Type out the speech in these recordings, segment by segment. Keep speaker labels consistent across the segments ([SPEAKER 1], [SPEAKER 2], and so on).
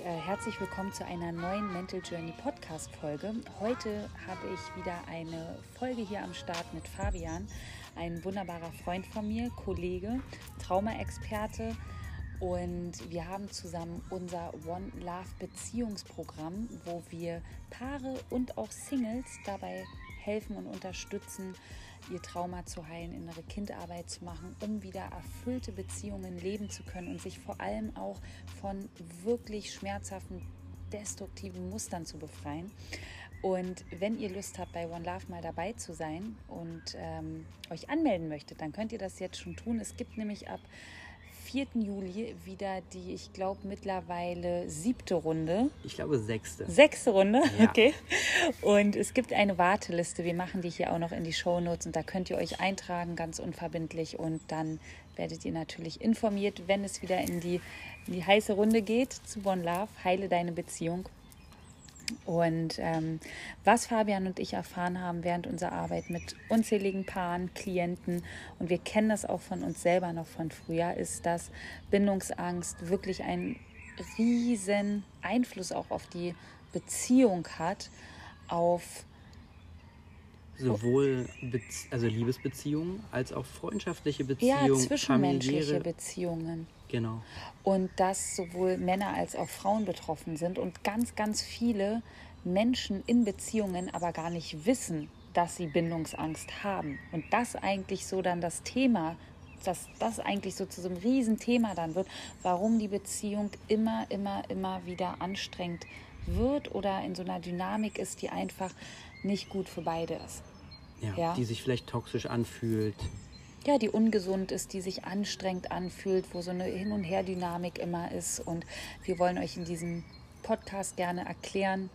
[SPEAKER 1] Äh, herzlich willkommen zu einer neuen Mental Journey Podcast Folge. Heute habe ich wieder eine Folge hier am Start mit Fabian, ein wunderbarer Freund von mir, Kollege, Trauma-Experte und wir haben zusammen unser One Love Beziehungsprogramm, wo wir Paare und auch Singles dabei helfen und unterstützen, ihr Trauma zu heilen, innere Kindarbeit zu machen, um wieder erfüllte Beziehungen leben zu können und sich vor allem auch von wirklich schmerzhaften, destruktiven Mustern zu befreien. Und wenn ihr Lust habt, bei One Love mal dabei zu sein und ähm, euch anmelden möchtet, dann könnt ihr das jetzt schon tun. Es gibt nämlich ab 4. Juli wieder die, ich glaube, mittlerweile siebte Runde.
[SPEAKER 2] Ich glaube, sechste.
[SPEAKER 1] Sechste Runde,
[SPEAKER 2] Ja.
[SPEAKER 1] okay. Und es gibt eine Warteliste. Wir machen die hier auch noch in die Shownotes und da könnt ihr euch eintragen, ganz unverbindlich. Und dann werdet ihr natürlich informiert, wenn es wieder in die, in die heiße Runde geht zu One Love, Heile deine Beziehung. Und ähm, was Fabian und ich erfahren haben während unserer Arbeit mit unzähligen Paaren, Klienten, und wir kennen das auch von uns selber noch von früher, ist, dass Bindungsangst wirklich einen riesen Einfluss auch auf die Beziehung hat, auf
[SPEAKER 2] Sowohl Bez also Liebesbeziehungen als auch freundschaftliche
[SPEAKER 1] ja,
[SPEAKER 2] Beziehungen,
[SPEAKER 1] zwischenmenschliche
[SPEAKER 2] familiäre.
[SPEAKER 1] Beziehungen.
[SPEAKER 2] Genau.
[SPEAKER 1] und dass sowohl Männer als auch Frauen betroffen sind und ganz, ganz viele Menschen in Beziehungen aber gar nicht wissen, dass sie Bindungsangst haben. Und das eigentlich so dann das Thema, dass das eigentlich so zu so einem Riesenthema dann wird, warum die Beziehung immer, immer, immer wieder anstrengend wird oder in so einer Dynamik ist, die einfach nicht gut für beide ist.
[SPEAKER 2] Ja,
[SPEAKER 1] Ja.
[SPEAKER 2] Die sich vielleicht toxisch anfühlt.
[SPEAKER 1] Ja, die ungesund ist, die sich anstrengend anfühlt, wo so eine Hin- und Her-Dynamik immer ist. Und wir wollen euch in diesem Podcast gerne erklären,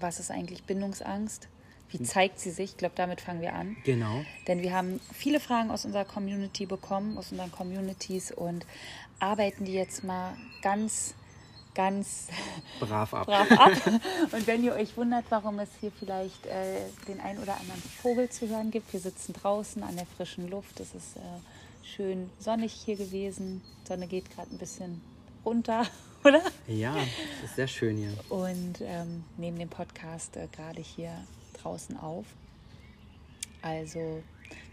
[SPEAKER 1] was ist eigentlich Bindungsangst? Wie zeigt sie sich? Ich glaube, damit fangen wir an.
[SPEAKER 2] Genau.
[SPEAKER 1] Denn wir haben viele Fragen aus unserer Community bekommen, aus unseren Communities und arbeiten die jetzt mal ganz, ganz
[SPEAKER 2] Brav ab.
[SPEAKER 1] brav ab. Und wenn ihr euch wundert, warum es hier vielleicht äh, den ein oder anderen Vogel zu hören gibt, wir sitzen draußen an der frischen Luft. Es ist äh, schön sonnig hier gewesen. Die Sonne geht gerade ein bisschen runter, oder?
[SPEAKER 2] Ja, das ist sehr schön hier.
[SPEAKER 1] Und ähm, nehmen den Podcast äh, gerade hier draußen auf. Also,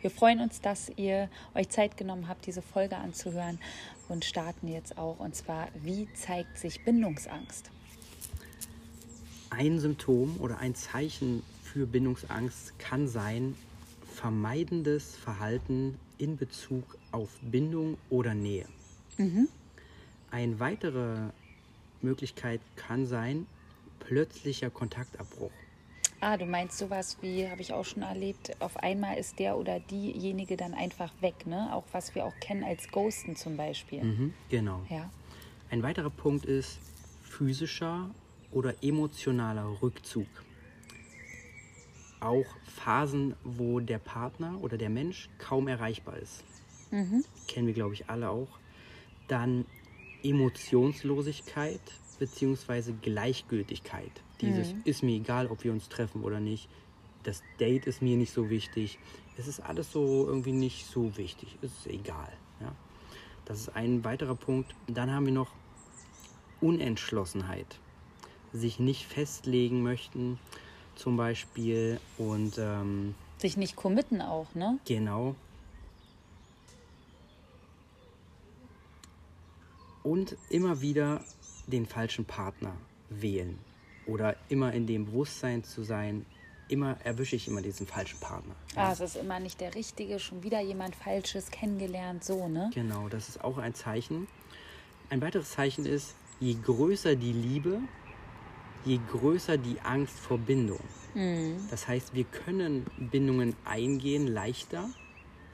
[SPEAKER 1] wir freuen uns, dass ihr euch Zeit genommen habt, diese Folge anzuhören und starten jetzt auch. Und zwar, wie zeigt sich Bindungsangst?
[SPEAKER 2] Ein Symptom oder ein Zeichen für Bindungsangst kann sein vermeidendes Verhalten in Bezug auf Bindung oder Nähe. Eine weitere Möglichkeit kann sein plötzlicher Kontaktabbruch.
[SPEAKER 1] Ah, du meinst sowas wie, habe ich auch schon erlebt, auf einmal ist der oder diejenige dann einfach weg, ne? Auch was wir auch kennen als Ghosten zum Beispiel.
[SPEAKER 2] Mhm, genau.
[SPEAKER 1] Ja.
[SPEAKER 2] Ein weiterer Punkt ist physischer oder emotionaler Rückzug. Auch Phasen, wo der Partner oder der Mensch kaum erreichbar ist. Kennen wir, glaube ich, alle auch. Dann Emotionslosigkeit bzw. Gleichgültigkeit. Dieses ist mir egal, ob wir uns treffen oder nicht. Das Date ist mir nicht so wichtig. Es ist alles so irgendwie nicht so wichtig. Es ist egal. Ja? Das ist ein weiterer Punkt. Dann haben wir noch Unentschlossenheit. Sich nicht festlegen möchten, zum Beispiel. Und ähm,
[SPEAKER 1] Sich nicht committen auch, ne?
[SPEAKER 2] genau. Und immer wieder den falschen Partner wählen. Oder immer in dem Bewusstsein zu sein, immer erwische ich immer diesen falschen Partner.
[SPEAKER 1] Ah, es ist immer nicht der Richtige, schon wieder jemand Falsches kennengelernt, so, ne?
[SPEAKER 2] Genau, das ist auch ein Zeichen. Ein weiteres Zeichen ist, je größer die Liebe, je größer die Angst vor Bindung. Das heißt, wir können Bindungen eingehen leichter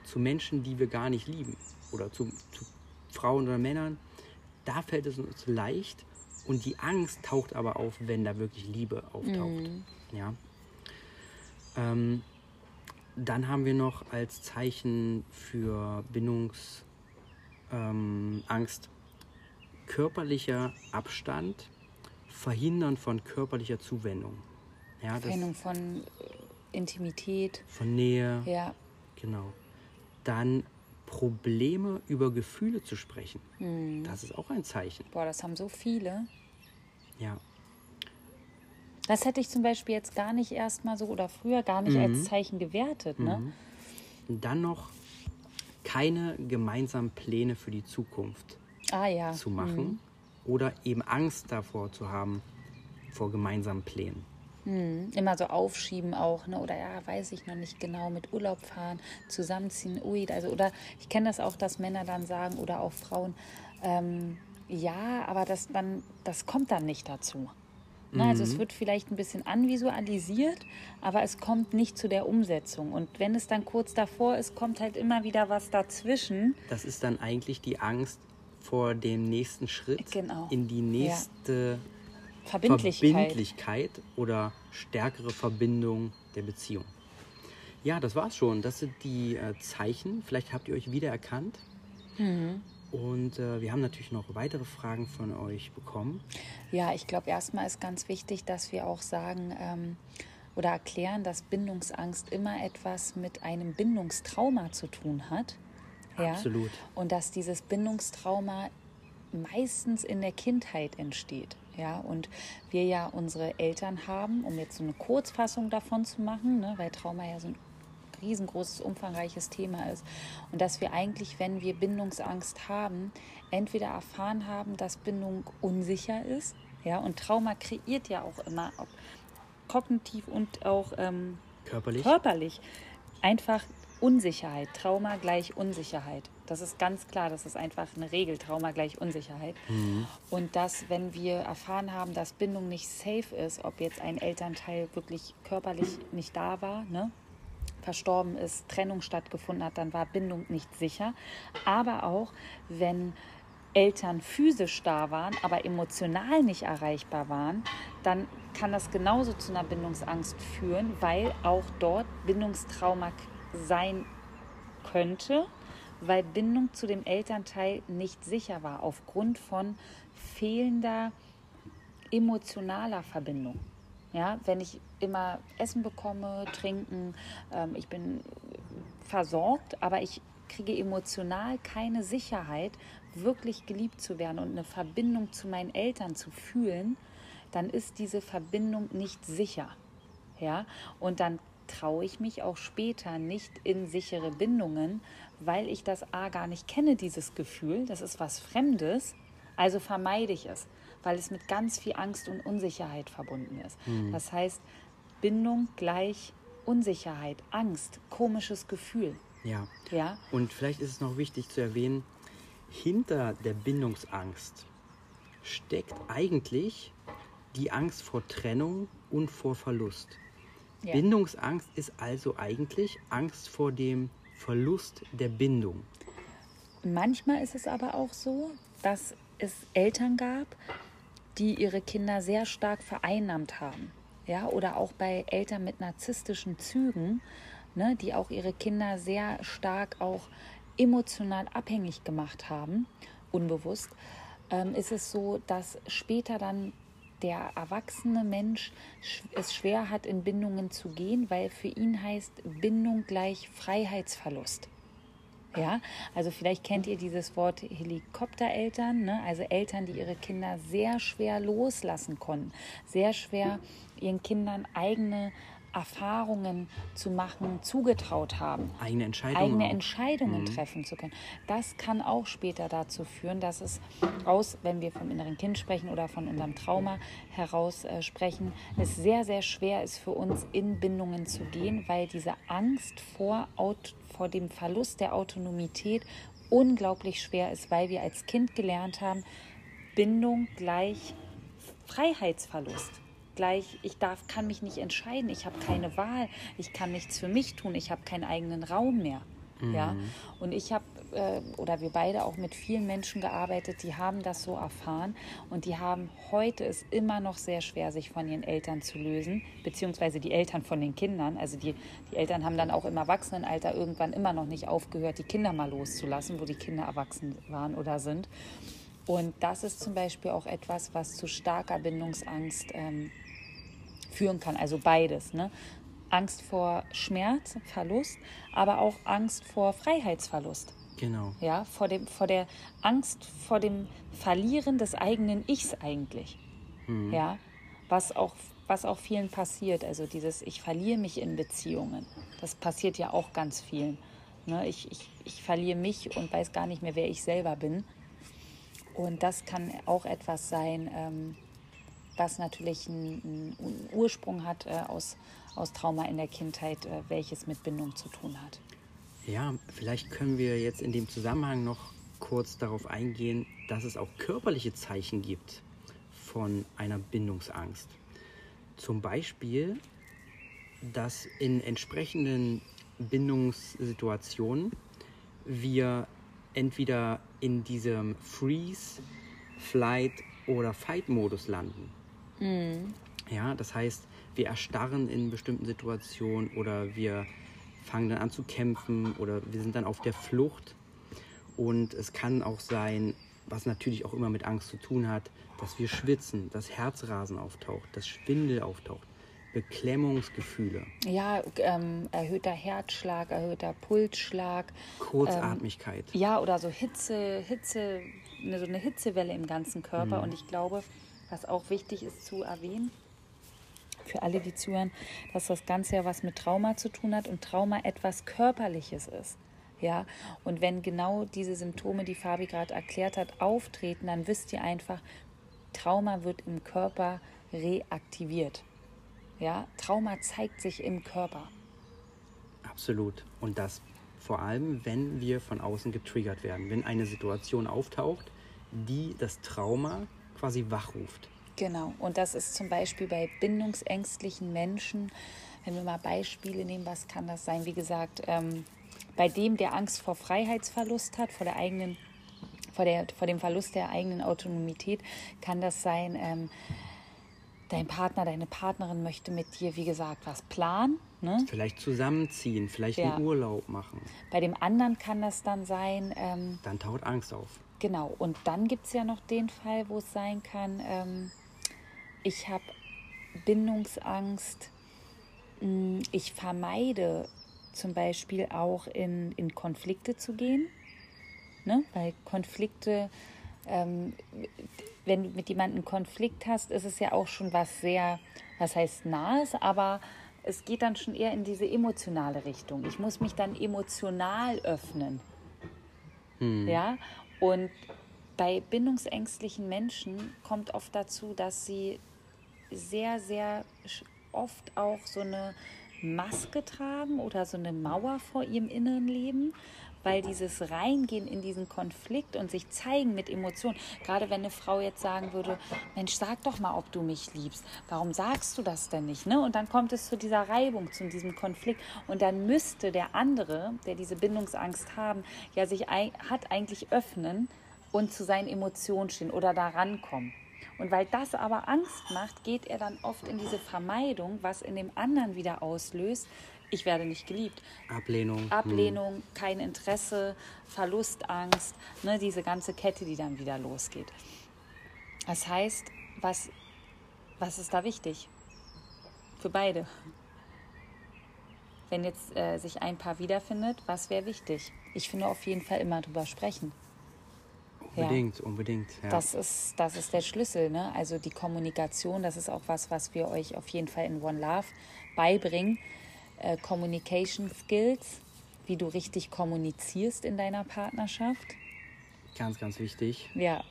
[SPEAKER 2] zu Menschen, die wir gar nicht lieben. Oder zu, zu Frauen oder Männern. Da fällt es uns leicht. Und die Angst taucht aber auf, wenn da wirklich Liebe auftaucht. Ja. Ähm, dann haben wir noch als Zeichen für Bindungsangst ähm, körperlicher Abstand, Verhindern von körperlicher Zuwendung. Ja,
[SPEAKER 1] Trennung von äh, Intimität,
[SPEAKER 2] von Nähe,
[SPEAKER 1] ja.
[SPEAKER 2] genau. Dann Probleme über Gefühle zu sprechen.
[SPEAKER 1] Hm.
[SPEAKER 2] Das ist auch ein Zeichen.
[SPEAKER 1] Boah, das haben so viele.
[SPEAKER 2] Ja.
[SPEAKER 1] Das hätte ich zum Beispiel jetzt gar nicht erstmal so oder früher gar nicht als Zeichen gewertet. Ne?
[SPEAKER 2] Und dann noch keine gemeinsamen Pläne für die Zukunft
[SPEAKER 1] Ah ja.
[SPEAKER 2] zu machen oder eben Angst davor zu haben vor gemeinsamen Plänen.
[SPEAKER 1] Mhm. Immer so aufschieben auch, ne? Oder ja, weiß ich noch nicht genau, mit Urlaub fahren, zusammenziehen, ui, also oder ich kenne das auch, dass Männer dann sagen oder auch Frauen, ähm, ja, aber das dann, das kommt dann nicht dazu. Ne? Also es wird vielleicht ein bisschen anvisualisiert, aber es kommt nicht zu der Umsetzung. Und wenn es dann kurz davor ist, kommt halt immer wieder was dazwischen.
[SPEAKER 2] Das ist dann eigentlich die Angst vor dem nächsten Schritt
[SPEAKER 1] Genau.
[SPEAKER 2] in die nächste
[SPEAKER 1] Verbindlichkeit.
[SPEAKER 2] Verbindlichkeit oder stärkere Verbindung der Beziehung. Ja, das war's schon. Das sind die äh, Zeichen. Vielleicht habt ihr euch wiedererkannt.
[SPEAKER 1] Mhm.
[SPEAKER 2] Und äh, wir haben natürlich noch weitere Fragen von euch bekommen.
[SPEAKER 1] Ja, ich glaube, erstmal ist ganz wichtig, dass wir auch sagen ähm, oder erklären, dass Bindungsangst immer etwas mit einem Bindungstrauma zu tun hat. Ja?
[SPEAKER 2] Absolut.
[SPEAKER 1] Und dass dieses Bindungstrauma meistens in der Kindheit entsteht. Ja, und wir ja unsere Eltern haben, um jetzt so eine Kurzfassung davon zu machen, ne, weil Trauma ja so ein riesengroßes, umfangreiches Thema ist. Und dass wir eigentlich, wenn wir Bindungsangst haben, entweder erfahren haben, dass Bindung unsicher ist. Ja, und Trauma kreiert ja auch immer, ob kognitiv und auch ähm,
[SPEAKER 2] Körperlich.
[SPEAKER 1] körperlich, einfach Unsicherheit. Trauma gleich Unsicherheit. Das ist ganz klar, das ist einfach eine Regel, Trauma gleich Unsicherheit. Und dass, wenn wir erfahren haben, dass Bindung nicht safe ist, ob jetzt ein Elternteil wirklich körperlich nicht da war, ne? verstorben ist, Trennung stattgefunden hat, dann war Bindung nicht sicher. Aber auch, wenn Eltern physisch da waren, aber emotional nicht erreichbar waren, dann kann das genauso zu einer Bindungsangst führen, weil auch dort Bindungstrauma sein könnte, weil Bindung zu dem Elternteil nicht sicher war, aufgrund von fehlender emotionaler Verbindung. Ja, wenn ich immer Essen bekomme, trinken, ähm, ich bin versorgt, aber ich kriege emotional keine Sicherheit, wirklich geliebt zu werden und eine Verbindung zu meinen Eltern zu fühlen, dann ist diese Verbindung nicht sicher. Ja, und dann traue ich mich auch später nicht in sichere Bindungen, weil ich das A gar nicht kenne, dieses Gefühl, das ist was Fremdes, also vermeide ich es, weil es mit ganz viel Angst und Unsicherheit verbunden ist. Das heißt, Bindung gleich Unsicherheit, Angst, komisches Gefühl.
[SPEAKER 2] Ja.
[SPEAKER 1] Ja,
[SPEAKER 2] Und vielleicht ist es noch wichtig zu erwähnen, hinter der Bindungsangst steckt eigentlich die Angst vor Trennung und vor Verlust.
[SPEAKER 1] Ja.
[SPEAKER 2] Bindungsangst ist also eigentlich Angst vor dem Verlust der Bindung.
[SPEAKER 1] Manchmal ist es aber auch so, dass es Eltern gab, die ihre Kinder sehr stark vereinnahmt haben. Ja, oder auch bei Eltern mit narzisstischen Zügen, ne, die auch ihre Kinder sehr stark auch emotional abhängig gemacht haben, unbewusst, ähm, ist es so, dass später dann der erwachsene Mensch sch- es schwer hat, in Bindungen zu gehen, weil für ihn heißt Bindung gleich Freiheitsverlust. Ja, also vielleicht kennt ihr dieses Wort Helikoptereltern, ne? also Eltern, die ihre Kinder sehr schwer loslassen konnten, sehr schwer ihren Kindern eigene Erfahrungen zu machen, zugetraut haben
[SPEAKER 2] Eigene Entscheidungen.
[SPEAKER 1] eigene. Entscheidungen treffen zu können. Das kann auch später dazu führen, dass es aus, wenn wir vom inneren Kind sprechen oder von unserem Trauma heraus äh, sprechen, es sehr, sehr schwer ist für uns in Bindungen zu gehen, weil diese Angst vor, vor dem Verlust der Autonomität unglaublich schwer ist, weil wir als Kind gelernt haben, Bindung gleich Freiheitsverlust. Gleich, ich darf, kann mich nicht entscheiden, ich habe keine Wahl, ich kann nichts für mich tun, ich habe keinen eigenen Raum mehr. Ja, und ich habe äh, oder wir beide auch mit vielen Menschen gearbeitet, die haben das so erfahren und die haben heute es immer noch sehr schwer, sich von ihren Eltern zu lösen, beziehungsweise die Eltern von den Kindern. Also die, die Eltern haben dann auch im Erwachsenenalter irgendwann immer noch nicht aufgehört, die Kinder mal loszulassen, wo die Kinder erwachsen waren oder sind. Und das ist zum Beispiel auch etwas, was zu starker Bindungsangst ähm, führen kann. Also beides. Ne? Angst vor Schmerz, Verlust, aber auch Angst vor Freiheitsverlust.
[SPEAKER 2] Genau.
[SPEAKER 1] Ja, vor, dem, vor der Angst vor dem Verlieren des eigenen Ichs eigentlich.
[SPEAKER 2] Mhm.
[SPEAKER 1] Ja, was auch, was auch vielen passiert. Also dieses, ich verliere mich in Beziehungen. Das passiert ja auch ganz vielen. Ne? Ich, ich, ich verliere mich und weiß gar nicht mehr, wer ich selber bin. Und das kann auch etwas sein, ähm, was natürlich einen, einen Ursprung hat äh, aus, aus Trauma in der Kindheit, äh, welches mit Bindung zu tun hat.
[SPEAKER 2] Ja, vielleicht können wir jetzt in dem Zusammenhang noch kurz darauf eingehen, dass es auch körperliche Zeichen gibt von einer Bindungsangst. Zum Beispiel, dass in entsprechenden Bindungssituationen wir entweder in diesem Freeze, Flight oder Fight-Modus landen. Ja, das heißt, wir erstarren in bestimmten Situationen oder wir fangen dann an zu kämpfen oder wir sind dann auf der Flucht. Und es kann auch sein, was natürlich auch immer mit Angst zu tun hat, dass wir schwitzen, dass Herzrasen auftaucht, dass Schwindel auftaucht, Beklemmungsgefühle,
[SPEAKER 1] Ja, ähm, erhöhter Herzschlag, erhöhter Pulsschlag.
[SPEAKER 2] Kurzatmigkeit.
[SPEAKER 1] Ja, oder so Hitze, Hitze, so eine Hitzewelle im ganzen Körper. Und ich glaube, was auch wichtig ist zu erwähnen, für alle, die zuhören, dass das Ganze ja was mit Trauma zu tun hat und Trauma etwas Körperliches ist. Ja, und wenn genau diese Symptome, die Fabi gerade erklärt hat, auftreten, dann wisst ihr einfach, Trauma wird im Körper reaktiviert. Ja, Trauma zeigt sich im Körper.
[SPEAKER 2] Absolut. Und das vor allem, wenn wir von außen getriggert werden, wenn eine Situation auftaucht, die das Trauma quasi wachruft.
[SPEAKER 1] Genau, und das ist zum Beispiel bei bindungsängstlichen Menschen, wenn wir mal Beispiele nehmen, was kann das sein? Wie gesagt, ähm, bei dem, der Angst vor Freiheitsverlust hat, vor der eigenen, vor, der, vor dem Verlust der eigenen Autonomität, kann das sein, ähm, dein Partner, deine Partnerin möchte mit dir, wie gesagt, was planen. Ne?
[SPEAKER 2] Vielleicht zusammenziehen, vielleicht
[SPEAKER 1] Ja.
[SPEAKER 2] einen Urlaub machen.
[SPEAKER 1] Bei dem anderen kann das dann sein, ähm,
[SPEAKER 2] Dann taucht Angst auf.
[SPEAKER 1] Genau, und dann gibt es ja noch den Fall, wo es sein kann, ähm, ich habe Bindungsangst, mh, ich vermeide zum Beispiel auch in, in Konflikte zu gehen, ne? weil Konflikte, ähm, wenn du mit jemandem einen Konflikt hast, ist es ja auch schon was sehr, was heißt nahes, aber es geht dann schon eher in diese emotionale Richtung. Ich muss mich dann emotional öffnen. Ja, und bei bindungsängstlichen Menschen kommt oft dazu, dass sie sehr, sehr oft auch so eine Maske tragen oder so eine Mauer vor ihrem inneren Leben, weil dieses Reingehen in diesen Konflikt und sich zeigen mit Emotionen, gerade wenn eine Frau jetzt sagen würde, Mensch, sag doch mal, ob du mich liebst, warum sagst du das denn nicht? Ne? Und dann kommt es zu dieser Reibung, zu diesem Konflikt und dann müsste der andere, der diese Bindungsangst haben, ja sich hat eigentlich öffnen und zu seinen Emotionen stehen oder da rankommen. Und weil das aber Angst macht, geht er dann oft in diese Vermeidung, was in dem anderen wieder auslöst. Ich werde nicht geliebt.
[SPEAKER 2] Ablehnung.
[SPEAKER 1] Ablehnung, kein Interesse, Verlustangst, ne, diese ganze Kette, die dann wieder losgeht. Das heißt, was, was ist da wichtig? Für beide. Wenn jetzt äh, sich ein Paar wiederfindet, was wäre wichtig? Ich finde auf jeden Fall immer drüber sprechen.
[SPEAKER 2] Hm, Unbedingt, unbedingt. Ja.
[SPEAKER 1] Das ist, das ist der Schlüssel. Ne? Also die Kommunikation, das ist auch was, was wir euch auf jeden Fall in One Love beibringen. Äh, Communication Skills, wie du richtig kommunizierst in deiner Partnerschaft.
[SPEAKER 2] Ganz, ganz wichtig.
[SPEAKER 1] Ja.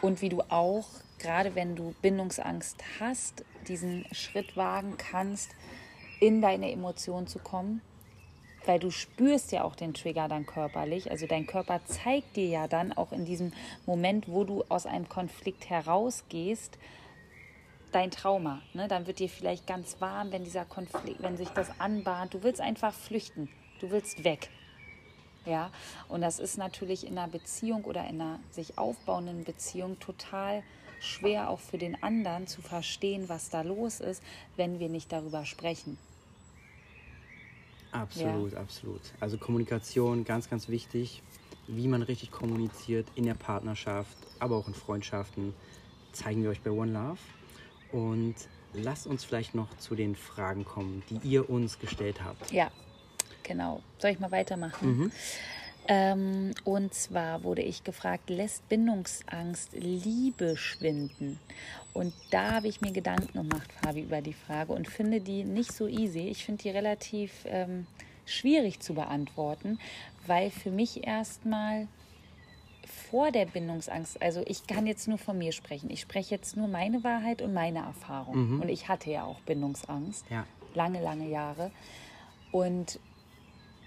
[SPEAKER 1] Und wie du auch, gerade wenn du Bindungsangst hast, diesen Schritt wagen kannst, in deine Emotionen zu kommen. Weil du spürst ja auch den Trigger dann körperlich. Also dein Körper zeigt dir ja dann auch in diesem Moment, wo du aus einem Konflikt herausgehst, dein Trauma. Ne? Dann wird dir vielleicht ganz warm, wenn dieser Konflikt, wenn sich das anbahnt. Du willst einfach flüchten. Du willst weg. Ja, und das ist natürlich in einer Beziehung oder in einer sich aufbauenden Beziehung total schwer auch für den anderen zu verstehen, was da los ist, wenn wir nicht darüber sprechen.
[SPEAKER 2] Absolut, absolut. Also Kommunikation, ganz, ganz wichtig. Wie man richtig kommuniziert in der Partnerschaft, aber auch in Freundschaften, zeigen wir euch bei One Love. Und lasst uns vielleicht noch zu den Fragen kommen, die ihr uns gestellt habt.
[SPEAKER 1] Ja, genau. Soll ich mal weitermachen? Ähm, und zwar wurde ich gefragt, lässt Bindungsangst Liebe schwinden? Und da habe ich mir Gedanken gemacht, Fabi, über die Frage und finde die nicht so easy. Ich finde die relativ ähm, schwierig zu beantworten, weil für mich erstmal vor der Bindungsangst, also ich kann jetzt nur von mir sprechen. Ich spreche jetzt nur meine Wahrheit und meine Erfahrung. Mhm. Und ich hatte ja auch Bindungsangst. Ja. Lange, lange Jahre. Und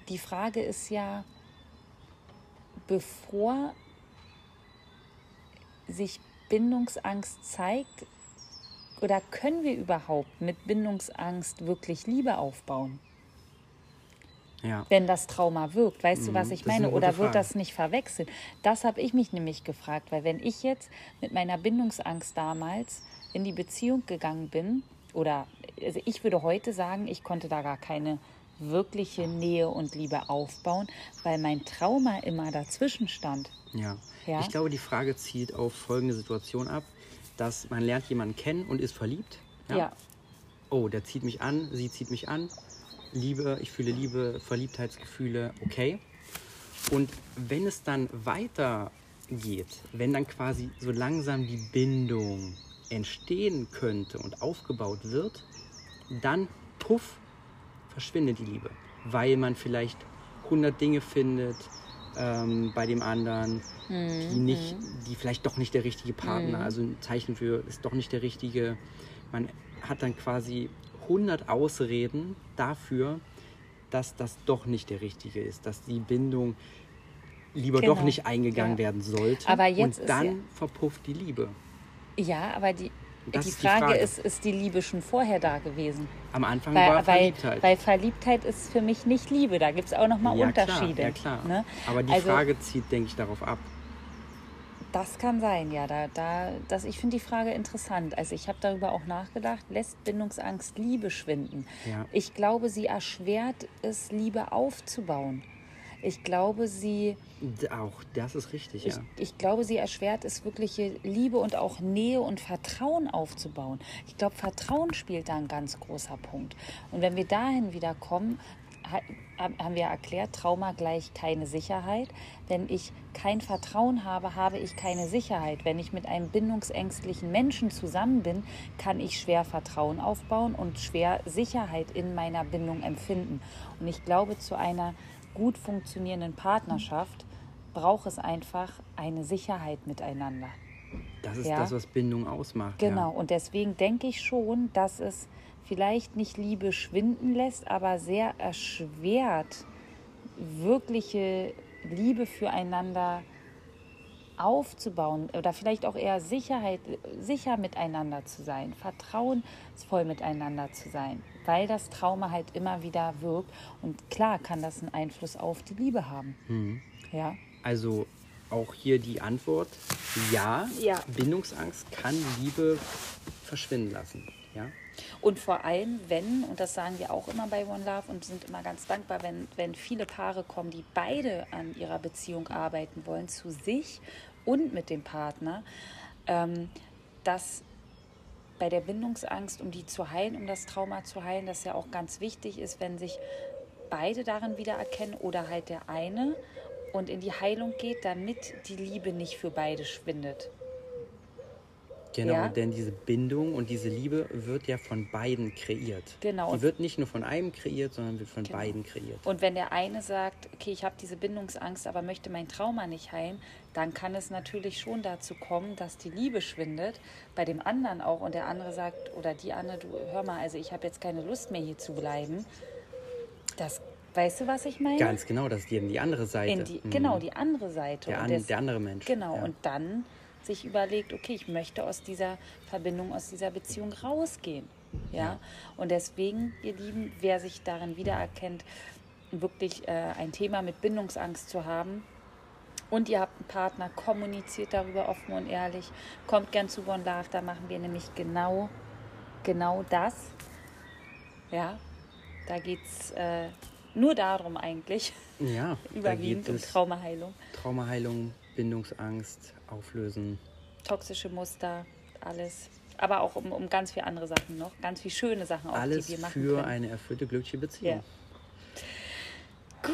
[SPEAKER 1] die Frage ist ja, bevor sich Bindungsangst zeigt, oder können wir überhaupt mit Bindungsangst wirklich Liebe aufbauen? Ja. Wenn das Trauma wirkt. Weißt mhm, du, was mhm, ich meine? Oder wird das nicht verwechselt? Das habe ich mich nämlich gefragt, weil wenn ich jetzt mit meiner Bindungsangst damals in die Beziehung gegangen bin, oder also ich würde heute sagen, ich konnte da gar keine wirkliche Nähe und Liebe aufbauen, weil mein Trauma immer dazwischen stand.
[SPEAKER 2] Ja. ja. Ich glaube, die Frage zielt auf folgende Situation ab, dass man lernt jemanden kennen und ist verliebt. Ja. ja. Oh, der zieht mich an, sie zieht mich an. Liebe, ich fühle Liebe, Verliebtheitsgefühle, okay. Und wenn es dann weitergeht, wenn dann quasi so langsam die Bindung entstehen könnte und aufgebaut wird, dann puff, verschwindet die Liebe, weil man vielleicht 100 Dinge findet ähm, bei dem anderen, mhm. die nicht, die vielleicht doch nicht der richtige Partner, mhm. also ein Zeichen für ist doch nicht der richtige. Man hat dann quasi 100 Ausreden dafür, dass das doch nicht der richtige ist, dass die Bindung lieber genau. doch nicht eingegangen ja. werden sollte.
[SPEAKER 1] Aber jetzt
[SPEAKER 2] und dann ja verpufft die Liebe.
[SPEAKER 1] Ja, aber die, die, Frage, die Frage ist, ist die Liebe schon vorher da gewesen?
[SPEAKER 2] Am Anfang weil, war Verliebtheit.
[SPEAKER 1] Weil, weil Verliebtheit ist für mich nicht Liebe. Da gibt es auch nochmal ja, Unterschiede.
[SPEAKER 2] Klar, ja, klar. Ne? Aber die also, Frage zieht, denke ich, darauf ab.
[SPEAKER 1] Das kann sein, ja. Da, da, das, ich finde die Frage interessant. Also ich habe darüber auch nachgedacht, lässt Bindungsangst Liebe schwinden? Ja. Ich glaube, sie erschwert es, Liebe aufzubauen. Ich glaube, sie.
[SPEAKER 2] Auch das ist richtig,
[SPEAKER 1] ja. Ich, ich, glaube, sie erschwert es, wirkliche Liebe und auch Nähe und Vertrauen aufzubauen. Ich glaube, Vertrauen spielt da ein ganz großer Punkt. Und wenn wir dahin wieder kommen, haben wir erklärt, Trauma gleich keine Sicherheit. Wenn ich kein Vertrauen habe, habe ich keine Sicherheit. Wenn ich mit einem bindungsängstlichen Menschen zusammen bin, kann ich schwer Vertrauen aufbauen und schwer Sicherheit in meiner Bindung empfinden. Und ich glaube, zu einer gut funktionierenden Partnerschaft braucht es einfach eine Sicherheit miteinander.
[SPEAKER 2] Das ist ja? das, was Bindung ausmacht.
[SPEAKER 1] Genau, ja. und deswegen denke ich schon, dass es vielleicht nicht Liebe schwinden lässt, aber sehr erschwert, wirkliche Liebe füreinander aufzubauen oder vielleicht auch eher Sicherheit, sicher miteinander zu sein, vertrauensvoll miteinander zu sein, weil das Trauma halt immer wieder wirkt. Und klar kann das einen Einfluss auf die Liebe haben. Mhm. Ja.
[SPEAKER 2] Also auch hier die Antwort: Ja, ja, Bindungsangst kann Liebe verschwinden lassen. Ja.
[SPEAKER 1] Und vor allem, wenn, und das sagen wir auch immer bei One Love und sind immer ganz dankbar, wenn, wenn viele Paare kommen, die beide an ihrer Beziehung arbeiten wollen, zu sich und mit dem Partner, ähm, dass bei der Bindungsangst, um die zu heilen, um das Trauma zu heilen, das ja auch ganz wichtig ist, wenn sich beide darin wiedererkennen oder halt der eine und in die Heilung geht, damit die Liebe nicht für beide schwindet.
[SPEAKER 2] Genau, ja? denn diese Bindung und diese Liebe wird ja von beiden kreiert. Genau. Die wird nicht nur von einem kreiert, sondern wird von genau. beiden kreiert.
[SPEAKER 1] Und wenn der eine sagt, okay, ich habe diese Bindungsangst, aber möchte mein Trauma nicht heilen, dann kann es natürlich schon dazu kommen, dass die Liebe schwindet, bei dem anderen auch. Und der andere sagt, oder die andere, du hör mal, also ich habe jetzt keine Lust mehr hier zu bleiben. Das Weißt du, was ich meine?
[SPEAKER 2] Ganz genau, das ist die, die andere Seite.
[SPEAKER 1] Die, mhm. Genau, die andere Seite.
[SPEAKER 2] Der, an, das, der andere Mensch.
[SPEAKER 1] Genau, ja. und dann sich überlegt, okay, ich möchte aus dieser Verbindung, aus dieser Beziehung rausgehen. Ja? Und deswegen, ihr Lieben, wer sich darin wiedererkennt, wirklich äh, ein Thema mit Bindungsangst zu haben, und ihr habt einen Partner, kommuniziert darüber offen und ehrlich, kommt gern zu One Love, da machen wir nämlich genau, genau das. Ja, da geht es äh, nur darum eigentlich.
[SPEAKER 2] Ja,
[SPEAKER 1] überwiegend um Traumaheilung.
[SPEAKER 2] Traumaheilung, Bindungsangst auflösen.
[SPEAKER 1] Toxische Muster, alles. Aber auch um, um ganz viele andere Sachen noch, ganz viele schöne Sachen auch,
[SPEAKER 2] alles
[SPEAKER 1] die wir machen
[SPEAKER 2] für können. eine erfüllte, glückliche Beziehung. Ja.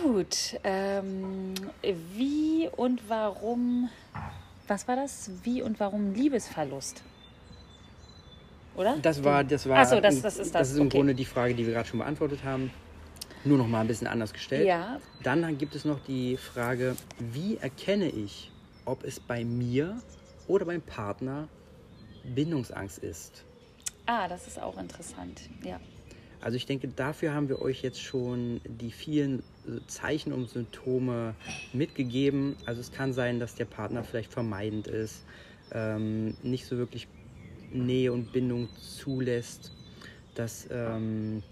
[SPEAKER 1] Gut, ähm, wie und warum, was war das? Wie und warum Liebesverlust? Oder?
[SPEAKER 2] Das war, das war,
[SPEAKER 1] Ach so, das, das ist das.
[SPEAKER 2] das ist im
[SPEAKER 1] okay.
[SPEAKER 2] Grunde die Frage, die wir gerade schon beantwortet haben. Nur noch mal ein bisschen anders gestellt.
[SPEAKER 1] Ja.
[SPEAKER 2] Dann gibt es noch die Frage, wie erkenne ich, ob es bei mir oder beim Partner Bindungsangst ist?
[SPEAKER 1] Ah, das ist auch interessant. Ja.
[SPEAKER 2] Also ich denke, dafür haben wir euch jetzt schon die vielen äh, Zeichen und Symptome mitgegeben. Also es kann sein, dass der Partner vielleicht vermeidend ist, ähm, nicht so wirklich Nähe und Bindung zulässt, dass ähm,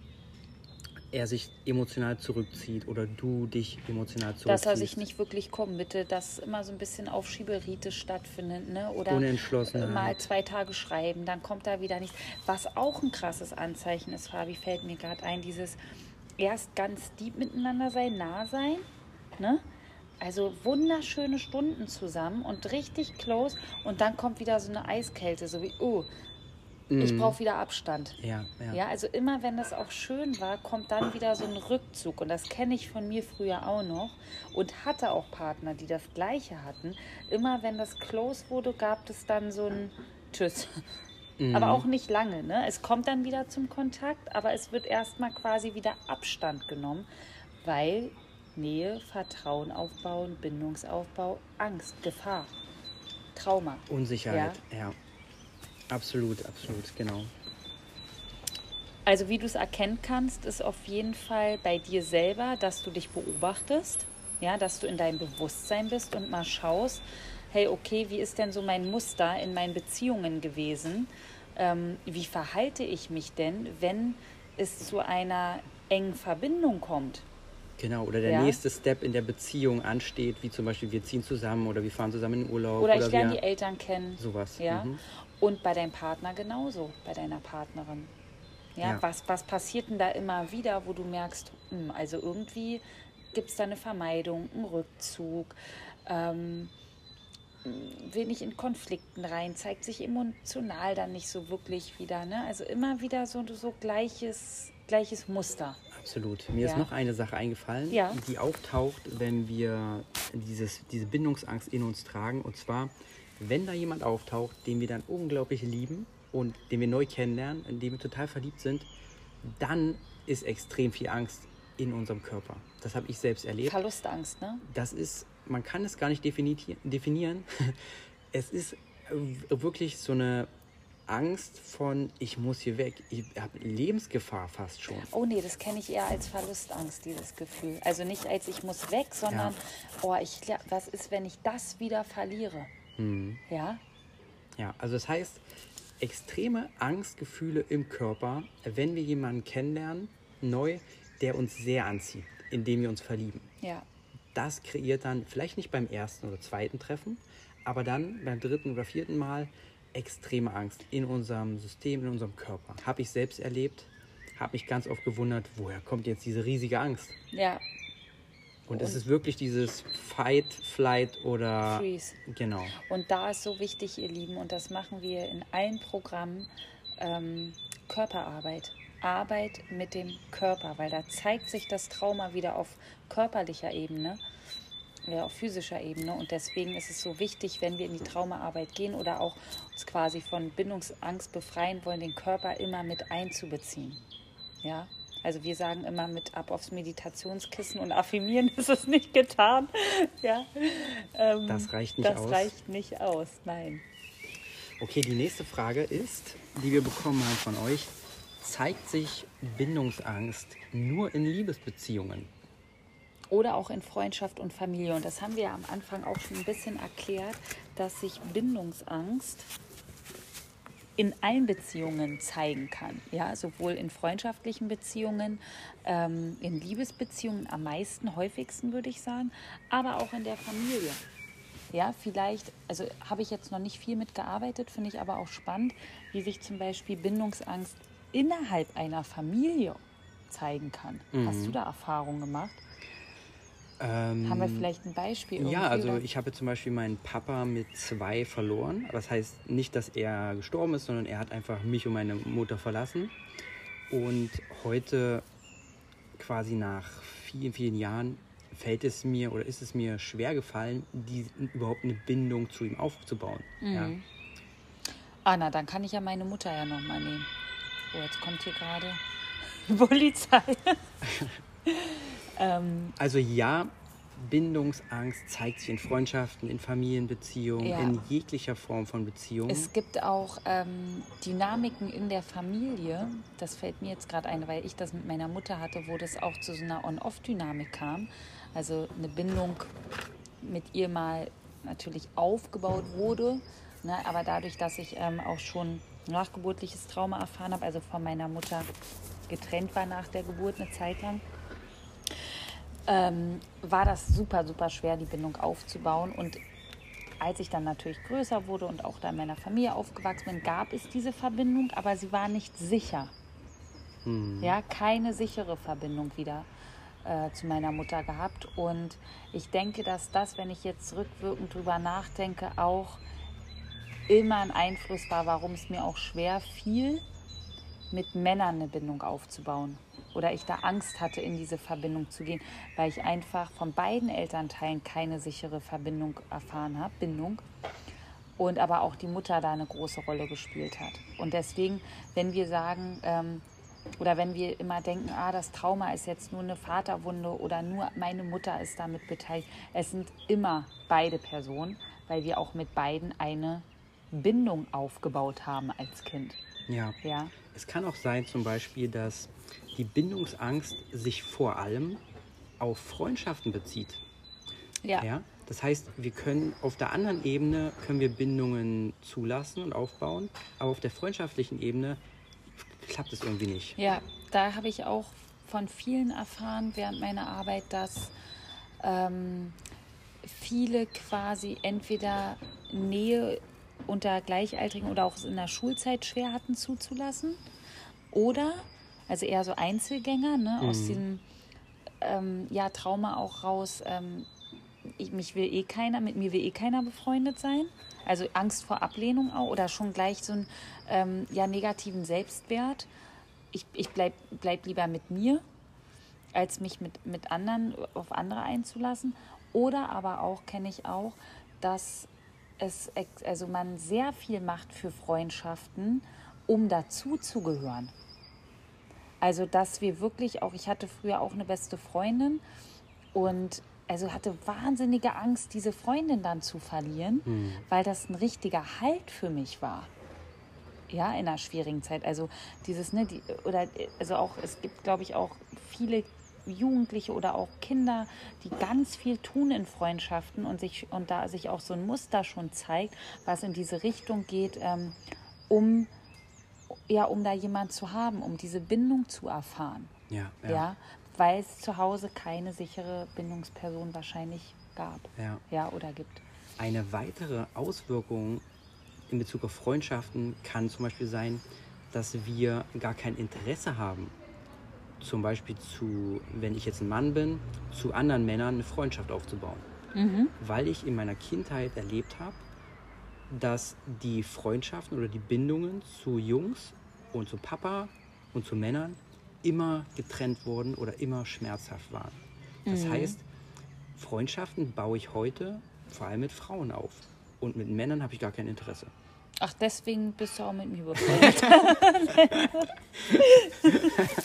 [SPEAKER 2] er sich emotional zurückzieht oder du dich emotional zurückziehst.
[SPEAKER 1] Dass er sich nicht wirklich committet, dass immer so ein bisschen Aufschieberite stattfindet, ne? Oder
[SPEAKER 2] Unentschlossenheit.
[SPEAKER 1] mal zwei Tage schreiben, dann kommt da wieder nichts. Was auch ein krasses Anzeichen ist, Fabi, fällt mir gerade ein, dieses erst ganz deep miteinander sein, nah sein, ne? Also wunderschöne Stunden zusammen und richtig close und dann kommt wieder so eine Eiskälte, so wie, oh, ich brauche wieder Abstand.
[SPEAKER 2] Ja, ja.
[SPEAKER 1] Ja, also immer wenn das auch schön war, kommt dann wieder so ein Rückzug. Und das kenne ich von mir früher auch noch und hatte auch Partner, die das Gleiche hatten. Immer wenn das close wurde, gab es dann so ein Tschüss. Aber auch nicht lange. Ne? Es kommt dann wieder zum Kontakt, aber es wird erstmal quasi wieder Abstand genommen, weil Nähe, Vertrauen aufbauen, Bindungsaufbau, Angst, Gefahr, Trauma.
[SPEAKER 2] Unsicherheit, ja. Absolut, absolut, genau.
[SPEAKER 1] Also wie du es erkennen kannst, ist auf jeden Fall bei dir selber, dass du dich beobachtest, ja, dass du in deinem Bewusstsein bist und mal schaust, hey, okay, wie ist denn so mein Muster in meinen Beziehungen gewesen? Ähm, wie verhalte ich mich denn, wenn es zu einer engen Verbindung kommt?
[SPEAKER 2] Genau, oder der
[SPEAKER 1] Ja.
[SPEAKER 2] nächste Step in der Beziehung ansteht, wie zum Beispiel wir ziehen zusammen oder wir fahren zusammen in den Urlaub.
[SPEAKER 1] Oder ich lerne
[SPEAKER 2] wir,
[SPEAKER 1] die Eltern kennen.
[SPEAKER 2] Sowas,
[SPEAKER 1] Ja.
[SPEAKER 2] mhm.
[SPEAKER 1] Und bei deinem Partner genauso, bei deiner Partnerin. Ja,
[SPEAKER 2] Ja.
[SPEAKER 1] Was, was passiert denn da immer wieder, wo du merkst, hm, also irgendwie gibt es da eine Vermeidung, einen Rückzug, ähm, will nicht in Konflikten rein, zeigt sich emotional dann nicht so wirklich wieder. Ne? Also immer wieder so, so gleiches, gleiches Muster.
[SPEAKER 2] Absolut. Mir
[SPEAKER 1] Ja.
[SPEAKER 2] ist noch eine Sache eingefallen,
[SPEAKER 1] Ja.
[SPEAKER 2] die auftaucht, wenn wir dieses, diese Bindungsangst in uns tragen. Und zwar, wenn da jemand auftaucht, den wir dann unglaublich lieben und den wir neu kennenlernen, in den wir total verliebt sind, dann ist extrem viel Angst in unserem Körper. Das habe ich selbst erlebt.
[SPEAKER 1] Verlustangst, ne?
[SPEAKER 2] das ist, man kann es gar nicht defini- definieren. Es ist äh, wirklich so eine Angst von, ich muss hier weg. Ich habe Lebensgefahr fast schon.
[SPEAKER 1] Oh nee, das kenne ich eher als Verlustangst, dieses Gefühl. Also nicht als ich muss weg, sondern, oh, ich, was ist, wenn ich das wieder verliere?
[SPEAKER 2] Mhm.
[SPEAKER 1] Ja?
[SPEAKER 2] Ja, also das heißt, extreme Angstgefühle im Körper, wenn wir jemanden kennenlernen, neu, der uns sehr anzieht, indem wir uns verlieben.
[SPEAKER 1] Ja.
[SPEAKER 2] Das kreiert dann vielleicht nicht beim ersten oder zweiten Treffen, aber dann beim dritten oder vierten Mal extreme Angst in unserem System, in unserem Körper. Habe ich selbst erlebt, habe mich ganz oft gewundert, woher kommt jetzt diese riesige Angst?
[SPEAKER 1] Ja,
[SPEAKER 2] Und es ist wirklich dieses Fight, Flight oder
[SPEAKER 1] Freeze.
[SPEAKER 2] genau.
[SPEAKER 1] Und da ist so wichtig, ihr Lieben, und das machen wir in allen Programmen, ähm, Körperarbeit. Arbeit mit dem Körper, weil da zeigt sich das Trauma wieder auf körperlicher Ebene, ja, auf physischer Ebene. Und deswegen ist es so wichtig, wenn wir in die Traumaarbeit gehen oder auch uns quasi von Bindungsangst befreien wollen, den Körper immer mit einzubeziehen. Ja, also wir sagen immer mit ab aufs Meditationskissen und affirmieren ist es nicht getan. Ja, ähm,
[SPEAKER 2] Das reicht nicht
[SPEAKER 1] das
[SPEAKER 2] aus.
[SPEAKER 1] reicht nicht aus, nein.
[SPEAKER 2] Okay, die nächste Frage ist, die wir bekommen haben von euch, zeigt sich Bindungsangst nur in Liebesbeziehungen?
[SPEAKER 1] Oder auch in Freundschaft und Familie. Und das haben wir ja am Anfang auch schon ein bisschen erklärt, dass sich Bindungsangst in allen Beziehungen zeigen kann. Ja, sowohl in freundschaftlichen Beziehungen, ähm, in Liebesbeziehungen am meisten, häufigsten würde ich sagen, aber auch in der Familie. Ja, vielleicht, also habe ich jetzt noch nicht viel mitgearbeitet, finde ich aber auch spannend, wie sich zum Beispiel Bindungsangst innerhalb einer Familie zeigen kann. Hast du da Erfahrungen gemacht?
[SPEAKER 2] Ähm,
[SPEAKER 1] Haben wir vielleicht ein Beispiel?
[SPEAKER 2] ja, also
[SPEAKER 1] oder?
[SPEAKER 2] ich habe zum Beispiel meinen Papa mit zwei verloren. Das heißt nicht, dass er gestorben ist, sondern er hat einfach mich und meine Mutter verlassen. Und heute quasi nach vielen, vielen Jahren fällt es mir oder ist es mir schwer gefallen, die, überhaupt eine Bindung zu ihm aufzubauen. Mhm. Ja.
[SPEAKER 1] Ah, na, dann kann ich ja meine Mutter ja nochmal nehmen. Oh, jetzt kommt hier gerade die Polizei.
[SPEAKER 2] ähm, also ja, Bindungsangst zeigt sich in Freundschaften, in Familienbeziehungen, ja. in jeglicher Form von Beziehungen.
[SPEAKER 1] Es gibt auch ähm, Dynamiken in der Familie. Das fällt mir jetzt gerade ein, weil ich das mit meiner Mutter hatte, wo das auch zu so einer On-Off-Dynamik kam. Also eine Bindung mit ihr mal natürlich aufgebaut wurde. Ne, aber dadurch, dass ich ähm, auch schon nachgeburtliches Trauma erfahren habe, also von meiner Mutter getrennt war nach der Geburt eine Zeit lang, ähm, war das super, super schwer, die Bindung aufzubauen. Und als ich dann natürlich größer wurde und auch da in meiner Familie aufgewachsen bin, gab es diese Verbindung, aber sie war nicht sicher. Mhm. Ja, keine sichere Verbindung wieder äh, zu meiner Mutter gehabt. Und ich denke, dass das, wenn ich jetzt rückwirkend drüber nachdenke, auch immer ein Einfluss war, warum es mir auch schwer fiel, mit Männern eine Bindung aufzubauen oder ich da Angst hatte, in diese Verbindung zu gehen, weil ich einfach von beiden Elternteilen keine sichere Verbindung erfahren habe, Bindung. Und aber auch die Mutter da eine große Rolle gespielt hat. Und deswegen, wenn wir sagen, ähm, oder wenn wir immer denken, ah, das Trauma ist jetzt nur eine Vaterwunde oder nur meine Mutter ist damit beteiligt, es sind immer beide Personen, weil wir auch mit beiden eine Bindung aufgebaut haben als Kind.
[SPEAKER 2] Ja. ja. Es kann auch sein, zum Beispiel, dass die Bindungsangst sich vor allem auf Freundschaften bezieht. Ja. ja. Das heißt, wir können auf der anderen Ebene können wir Bindungen zulassen und aufbauen, aber auf der freundschaftlichen Ebene klappt es irgendwie nicht.
[SPEAKER 1] Ja, da habe ich auch von vielen erfahren während meiner Arbeit, dass ähm, viele quasi entweder Nähe unter Gleichaltrigen oder auch in der Schulzeit schwer hatten zuzulassen oder also eher so Einzelgänger, ne, mhm. aus diesem ähm, ja, Trauma auch raus. Ähm, ich, mich will eh keiner, mit mir will eh keiner befreundet sein. Also Angst vor Ablehnung auch oder schon gleich so einen ähm, ja, negativen Selbstwert. Ich, ich bleib, bleib lieber mit mir, als mich mit, mit anderen auf andere einzulassen. Oder aber auch, kenne ich auch, dass es also man sehr viel macht für Freundschaften, um dazu zu gehören. Also, dass wir wirklich auch, ich hatte früher auch eine beste Freundin und also hatte wahnsinnige Angst, diese Freundin dann zu verlieren, mhm. weil das ein richtiger Halt für mich war. Ja, in einer schwierigen Zeit. Also dieses, ne, die, oder also auch, es gibt, glaube ich, auch viele Jugendliche oder auch Kinder, die ganz viel tun in Freundschaften und sich und da sich auch so ein Muster schon zeigt, was in diese Richtung geht, ähm, um ja, um da jemand zu haben, um diese Bindung zu erfahren. Ja, ja. ja weil es zu Hause keine sichere Bindungsperson wahrscheinlich gab. Ja. ja, oder gibt.
[SPEAKER 2] Eine weitere Auswirkung in Bezug auf Freundschaften kann zum Beispiel sein, dass wir gar kein Interesse haben, zum Beispiel zu, wenn ich jetzt ein Mann bin, zu anderen Männern eine Freundschaft aufzubauen. Mhm. Weil ich in meiner Kindheit erlebt habe, dass die Freundschaften oder die Bindungen zu Jungs und zu Papa und zu Männern immer getrennt wurden oder immer schmerzhaft waren. Das mhm. heißt, Freundschaften baue ich heute vor allem mit Frauen auf. Und mit Männern habe ich gar kein Interesse.
[SPEAKER 1] Ach, deswegen bist du auch mit mir befreundet.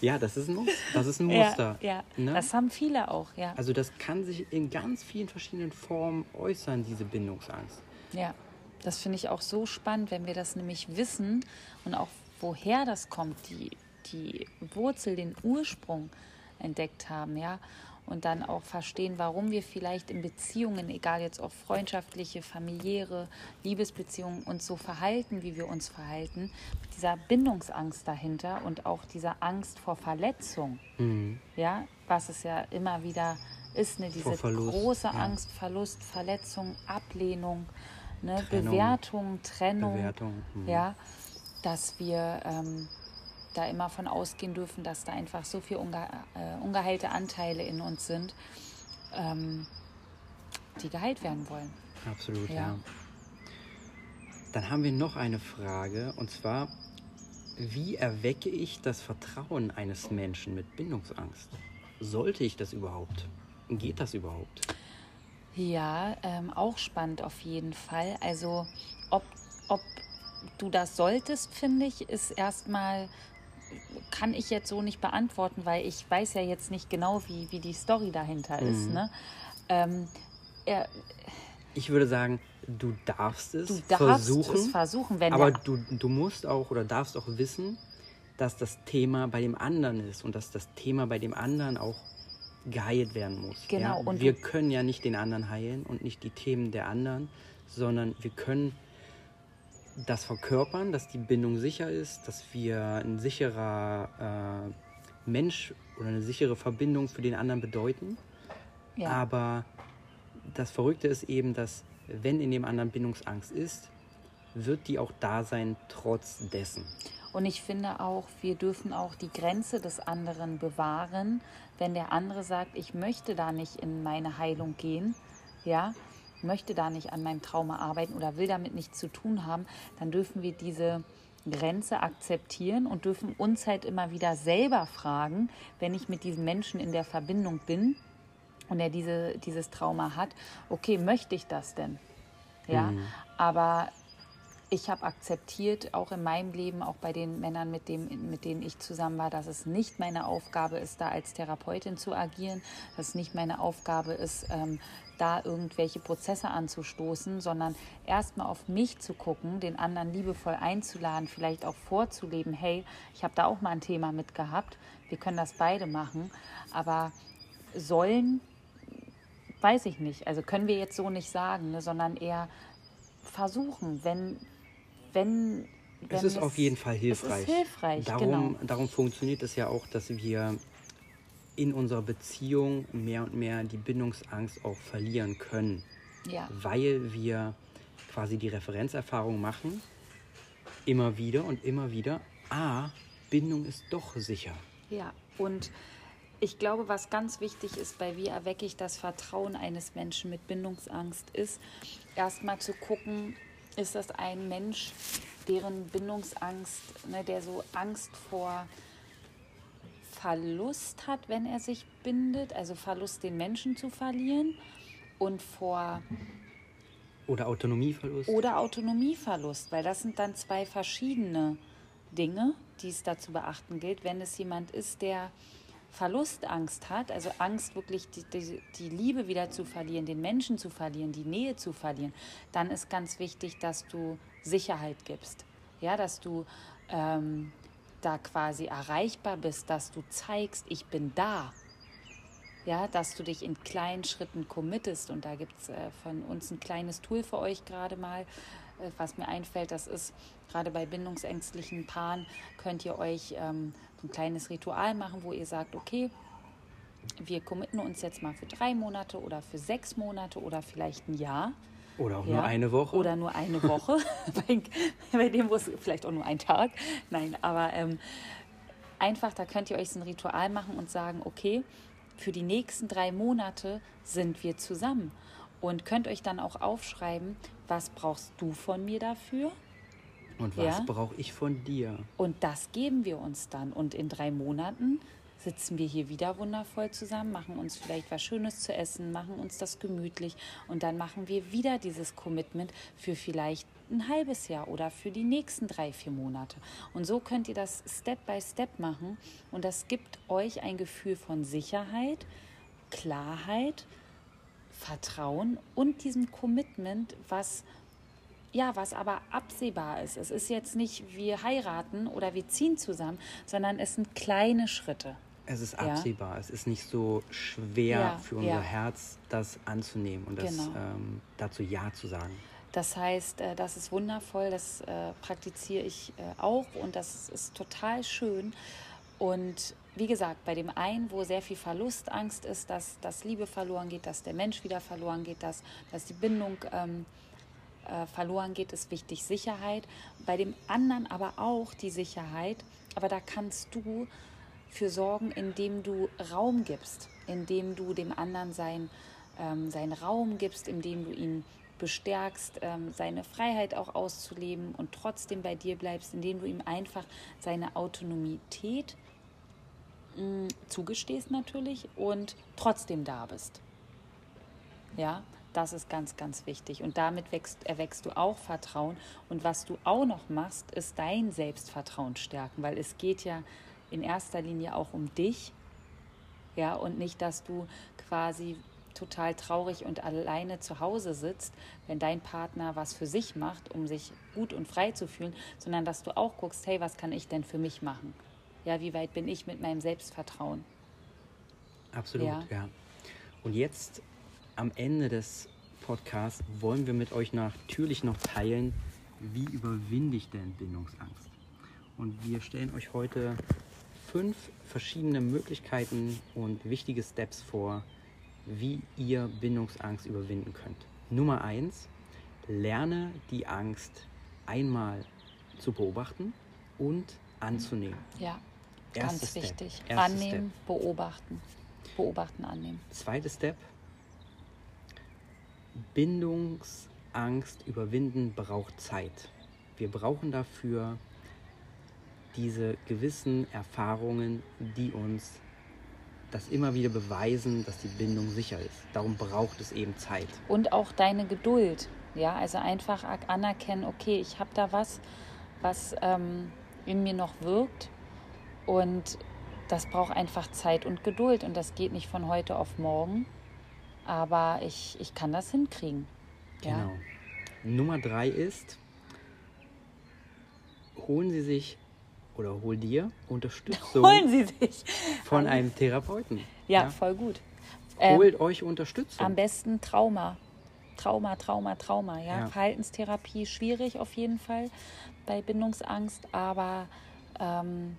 [SPEAKER 2] ja, das ist ein, Muster. Das ist ein Muster.
[SPEAKER 1] Ja, ja. Ne? das haben viele auch, ja.
[SPEAKER 2] Also das kann sich in ganz vielen verschiedenen Formen äußern, diese Bindungsangst.
[SPEAKER 1] Ja, das finde ich auch so spannend, wenn wir das nämlich wissen und auch woher das kommt, die, die Wurzel, den Ursprung entdeckt haben, ja. Und dann auch verstehen, warum wir vielleicht in Beziehungen, egal jetzt auch freundschaftliche, familiäre, Liebesbeziehungen, uns so verhalten, wie wir uns verhalten, mit dieser Bindungsangst dahinter und auch dieser Angst vor Verletzung, mhm. ja, was es ja immer wieder ist, ne, diese große ja. Angst, Verlust, Verletzung, Ablehnung, ne, Trennung. Bewertung, Trennung, Bewertung, mhm. ja, dass wir ähm, da immer von ausgehen dürfen, dass da einfach so viel unge äh, ungeheilte Anteile in uns sind, ähm, die geheilt werden wollen.
[SPEAKER 2] Absolut, ja. ja. Dann haben wir noch eine Frage und zwar wie erwecke ich das Vertrauen eines Menschen mit Bindungsangst? Sollte ich das überhaupt? Geht das überhaupt?
[SPEAKER 1] Ja, ähm, auch spannend auf jeden Fall. Also ob, ob du das solltest, finde ich, ist erstmal, kann ich jetzt so nicht beantworten, weil ich weiß ja jetzt nicht genau, wie, wie die Story dahinter mhm. ist. Ne? Ähm, er,
[SPEAKER 2] ich würde sagen, du darfst es
[SPEAKER 1] du darfst versuchen, es versuchen
[SPEAKER 2] aber du, du musst auch oder darfst auch wissen, dass das Thema bei dem anderen ist und dass das Thema bei dem anderen auch geheilt werden muss.
[SPEAKER 1] Genau.
[SPEAKER 2] Ja? Und wir können ja nicht den anderen heilen und nicht die Themen der anderen, sondern wir können das verkörpern, dass die Bindung sicher ist, dass wir ein sicherer äh, Mensch oder eine sichere Verbindung für den anderen bedeuten. Ja. Aber das Verrückte ist eben, dass wenn in dem anderen Bindungsangst ist, wird die auch da sein, trotz dessen.
[SPEAKER 1] Und ich finde auch, wir dürfen auch die Grenze des anderen bewahren, wenn der andere sagt, ich möchte da nicht in meine Heilung gehen, ja, möchte da nicht an meinem Trauma arbeiten oder will damit nichts zu tun haben, dann dürfen wir diese Grenze akzeptieren und dürfen uns halt immer wieder selber fragen, wenn ich mit diesem Menschen in der Verbindung bin und er diese, dieses Trauma hat, okay, möchte ich das denn? Ja, mhm. aber ich habe akzeptiert, auch in meinem Leben, auch bei den Männern, mit, dem, mit denen ich zusammen war, dass es nicht meine Aufgabe ist, da als Therapeutin zu agieren, dass es nicht meine Aufgabe ist, ähm, da irgendwelche Prozesse anzustoßen, sondern erstmal auf mich zu gucken, den anderen liebevoll einzuladen, vielleicht auch vorzuleben, hey, ich habe da auch mal ein Thema mit gehabt, wir können das beide machen, aber sollen, weiß ich nicht, also können wir jetzt so nicht sagen, ne, sondern eher versuchen, wenn wenn, wenn
[SPEAKER 2] es ist es, auf jeden Fall hilfreich.
[SPEAKER 1] Es ist hilfreich,
[SPEAKER 2] darum,
[SPEAKER 1] genau.
[SPEAKER 2] darum funktioniert es ja auch, dass wir in unserer Beziehung mehr und mehr die Bindungsangst auch verlieren können.
[SPEAKER 1] Ja.
[SPEAKER 2] Weil wir quasi die Referenzerfahrung machen, immer wieder und immer wieder, ah, Bindung ist doch sicher.
[SPEAKER 1] Ja, und ich glaube, was ganz wichtig ist bei Wie erwecke ich das Vertrauen eines Menschen mit Bindungsangst, ist erstmal zu gucken, ist das ein Mensch, deren Bindungsangst, ne, der so Angst vor Verlust hat, wenn er sich bindet, also Verlust, den Menschen zu verlieren und vor
[SPEAKER 2] oder Autonomieverlust.
[SPEAKER 1] Oder Autonomieverlust, weil das sind dann zwei verschiedene Dinge, die es da zu beachten gilt. Wenn es jemand ist, der Verlustangst hat, also Angst wirklich die, die, die, Liebe wieder zu verlieren, den Menschen zu verlieren, die Nähe zu verlieren, dann ist ganz wichtig, dass du Sicherheit gibst. Ja, dass du ähm, da quasi erreichbar bist, dass du zeigst, ich bin da. Ja, dass du dich in kleinen Schritten committest. Und da gibt es äh, von uns ein kleines Tool für euch gerade mal, was mir einfällt. Das ist gerade bei bindungsängstlichen Paaren, könnt ihr euch ähm, ein kleines Ritual machen, wo ihr sagt, okay, wir committen uns jetzt mal für drei Monate oder für sechs Monate oder vielleicht ein Jahr.
[SPEAKER 2] Oder auch ja, nur eine Woche.
[SPEAKER 1] Oder nur eine Woche. bei, bei, dem muss vielleicht auch nur ein Tag. Nein, aber ähm, einfach, da könnt ihr euch so ein Ritual machen und sagen, okay, für die nächsten drei Monate sind wir zusammen. Und könnt euch dann auch aufschreiben, was brauchst du von mir dafür?
[SPEAKER 2] Und was ja? brauche ich von dir?
[SPEAKER 1] Und das geben wir uns dann. Und in drei Monaten sitzen wir hier wieder wundervoll zusammen, machen uns vielleicht was Schönes zu essen, machen uns das gemütlich und dann machen wir wieder dieses Commitment für vielleicht ein halbes Jahr oder für die nächsten drei, vier Monate. Und so könnt ihr das Step by Step machen und das gibt euch ein Gefühl von Sicherheit, Klarheit, Vertrauen und diesem Commitment, was ja, was aber absehbar ist. Es ist jetzt nicht, wir heiraten oder wir ziehen zusammen, sondern es sind kleine Schritte.
[SPEAKER 2] Es ist absehbar. Ja. Es ist nicht so schwer ja, für unser ja. Herz, das anzunehmen und das, genau. ähm, dazu Ja zu sagen.
[SPEAKER 1] Das heißt, äh, das ist wundervoll, das äh, praktiziere ich äh, auch und das ist total schön. Und wie gesagt, bei dem einen, wo sehr viel Verlustangst ist, dass, dass Liebe verloren geht, dass der Mensch wieder verloren geht, dass, dass die Bindung ähm, äh, verloren geht, ist wichtig Sicherheit. Bei dem anderen aber auch die Sicherheit. Aber da kannst du für sorgen, indem du Raum gibst, indem du dem anderen sein, ähm, seinen Raum gibst, indem du ihn bestärkst, ähm, seine Freiheit auch auszuleben und trotzdem bei dir bleibst, indem du ihm einfach seine Autonomität mh, zugestehst natürlich und trotzdem da bist. Ja, das ist ganz, ganz wichtig. Und damit wächst, erwächst du auch Vertrauen. Und was du auch noch machst, ist dein Selbstvertrauen stärken, weil es geht ja in erster Linie auch um dich. Ja, und nicht, dass du quasi total traurig und alleine zu Hause sitzt, wenn dein Partner was für sich macht, um sich gut und frei zu fühlen, sondern dass du auch guckst, hey, was kann ich denn für mich machen? Ja, wie weit bin ich mit meinem Selbstvertrauen?
[SPEAKER 2] Absolut, ja. ja. Und jetzt am Ende des Podcasts wollen wir mit euch natürlich noch teilen, wie überwinde ich denn Bindungsangst? Und wir stellen euch heute fünf verschiedene Möglichkeiten und wichtige Steps vor, wie ihr Bindungsangst überwinden könnt. Nummer eins, lerne die Angst einmal zu beobachten und anzunehmen.
[SPEAKER 1] Ja, Erster ganz wichtig. Annehmen, Step. beobachten. Beobachten, annehmen.
[SPEAKER 2] Zweiter Step, Bindungsangst überwinden braucht Zeit. Wir brauchen dafür diese gewissen Erfahrungen, die uns das immer wieder beweisen, dass die Bindung sicher ist. Darum braucht es eben Zeit.
[SPEAKER 1] Und auch deine Geduld. Ja, also einfach anerkennen, okay, ich habe da was, was ähm, in mir noch wirkt. Und das braucht einfach Zeit und Geduld. Und das geht nicht von heute auf morgen. Aber ich, ich kann das hinkriegen.
[SPEAKER 2] Genau. Ja. Nummer drei ist, holen Sie sich oder hol dir Unterstützung
[SPEAKER 1] Holen Sie sich.
[SPEAKER 2] von einem Therapeuten.
[SPEAKER 1] Ja, ja. voll gut.
[SPEAKER 2] Holt ähm, euch Unterstützung.
[SPEAKER 1] Am besten Trauma. Trauma, Trauma, Trauma. Ja? ja? Verhaltenstherapie schwierig auf jeden Fall bei Bindungsangst, aber ähm,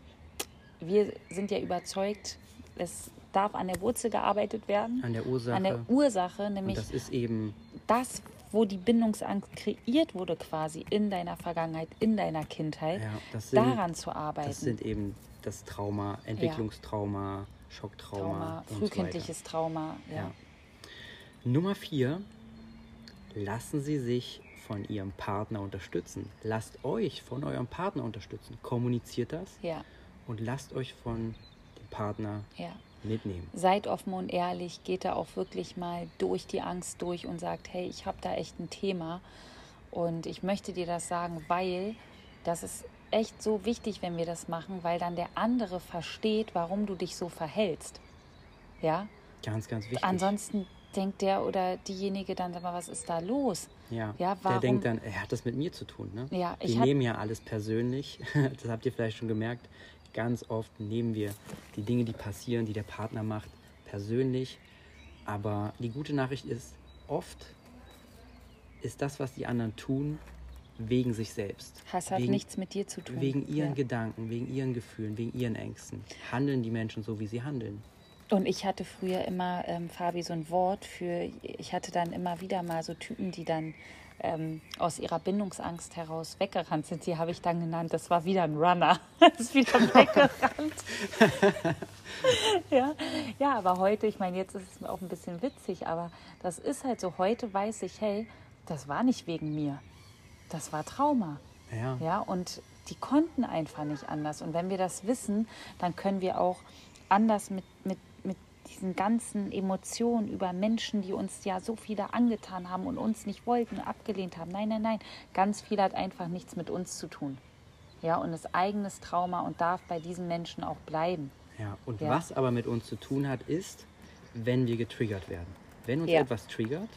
[SPEAKER 1] wir sind ja überzeugt, es darf an der Wurzel gearbeitet werden.
[SPEAKER 2] An der Ursache.
[SPEAKER 1] An der Ursache, nämlich
[SPEAKER 2] Und das ist eben
[SPEAKER 1] das, wo die Bindungsangst kreiert wurde quasi in deiner Vergangenheit, in deiner Kindheit, ja, sind, daran zu arbeiten.
[SPEAKER 2] Das sind eben das Trauma, Entwicklungstrauma, ja. Schocktrauma. Trauma,
[SPEAKER 1] frühkindliches so Trauma, ja. ja.
[SPEAKER 2] Nummer vier, lassen Sie sich von Ihrem Partner unterstützen. Lasst euch von eurem Partner unterstützen. Kommuniziert das
[SPEAKER 1] ja.
[SPEAKER 2] Und lasst euch von dem Partner
[SPEAKER 1] ja
[SPEAKER 2] mitnehmen.
[SPEAKER 1] Seid offen und ehrlich, geht da auch wirklich mal durch die Angst durch und sagt, hey, ich habe da echt ein Thema und ich möchte dir das sagen, weil das ist echt so wichtig, wenn wir das machen, weil dann der andere versteht, warum du dich so verhältst. Ja?
[SPEAKER 2] Ganz, ganz wichtig.
[SPEAKER 1] Ansonsten denkt der oder diejenige dann, sag mal, was ist da los?
[SPEAKER 2] Ja, ja warum? der denkt dann, er hat das mit mir zu tun. Ne?
[SPEAKER 1] Ja,
[SPEAKER 2] ich Wir nehmen ja alles persönlich, das habt ihr vielleicht schon gemerkt ganz oft nehmen wir die Dinge, die passieren, die der Partner macht, persönlich. Aber die gute Nachricht ist, oft ist das, was die anderen tun, wegen sich selbst.
[SPEAKER 1] Hass hat
[SPEAKER 2] wegen,
[SPEAKER 1] nichts mit dir zu tun.
[SPEAKER 2] Wegen ihren ja. Gedanken, wegen ihren Gefühlen, wegen ihren Ängsten. Handeln die Menschen so, wie sie handeln.
[SPEAKER 1] Und ich hatte früher immer, ähm, Fabi, so ein Wort für, ich hatte dann immer wieder mal so Typen, die dann ähm, aus ihrer Bindungsangst heraus weggerannt sind. Die habe ich dann genannt, das war wieder ein Runner. das ist wieder weggerannt. ja. ja, aber heute, ich meine, jetzt ist es auch ein bisschen witzig, aber das ist halt so, heute weiß ich, hey, das war nicht wegen mir. Das war Trauma.
[SPEAKER 2] Ja.
[SPEAKER 1] ja. Und die konnten einfach nicht anders. Und wenn wir das wissen, dann können wir auch anders mit, mit diesen ganzen Emotionen über Menschen, die uns ja so viele angetan haben und uns nicht wollten, abgelehnt haben. Nein, nein, nein. Ganz viel hat einfach nichts mit uns zu tun. Ja, und ist eigenes Trauma und darf bei diesen Menschen auch bleiben.
[SPEAKER 2] Ja, und ja. was aber mit uns zu tun hat, ist, wenn wir getriggert werden. Wenn uns ja. etwas triggert,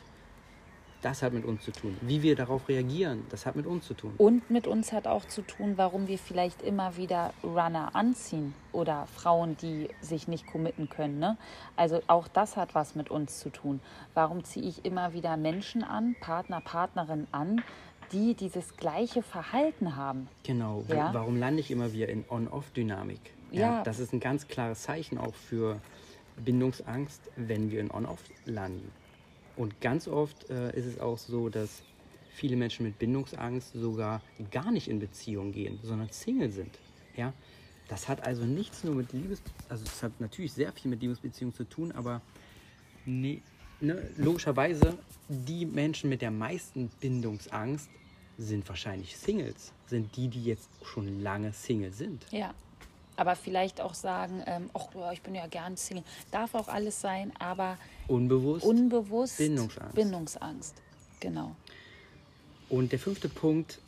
[SPEAKER 2] das hat mit uns zu tun. Wie wir darauf reagieren, das hat mit uns zu tun.
[SPEAKER 1] Und mit uns hat auch zu tun, warum wir vielleicht immer wieder Runner anziehen oder Frauen, die sich nicht committen können. Ne? Also auch das hat was mit uns zu tun. Warum ziehe ich immer wieder Menschen an, Partner, Partnerin an, die dieses gleiche Verhalten haben?
[SPEAKER 2] Genau. Ja? Warum lande ich immer wieder in On-Off-Dynamik? Ja, ja. Das ist ein ganz klares Zeichen auch für Bindungsangst, wenn wir in On-Off landen. Und ganz oft äh, ist es auch so, dass viele Menschen mit Bindungsangst sogar gar nicht in Beziehung gehen, sondern Single sind. Ja? Das hat also nichts nur mit Liebes, also es hat natürlich sehr viel mit Liebesbeziehungen zu tun, aber nee, ne, logischerweise, die Menschen mit der meisten Bindungsangst sind wahrscheinlich Singles, sind die, die jetzt schon lange Single sind.
[SPEAKER 1] Ja. Aber vielleicht auch sagen, ähm, ach, ich bin ja gern Single. Darf auch alles sein, aber
[SPEAKER 2] Unbewusst.
[SPEAKER 1] unbewusst
[SPEAKER 2] Bindungsangst.
[SPEAKER 1] Bindungsangst. Genau.
[SPEAKER 2] Und der fünfte Punkt,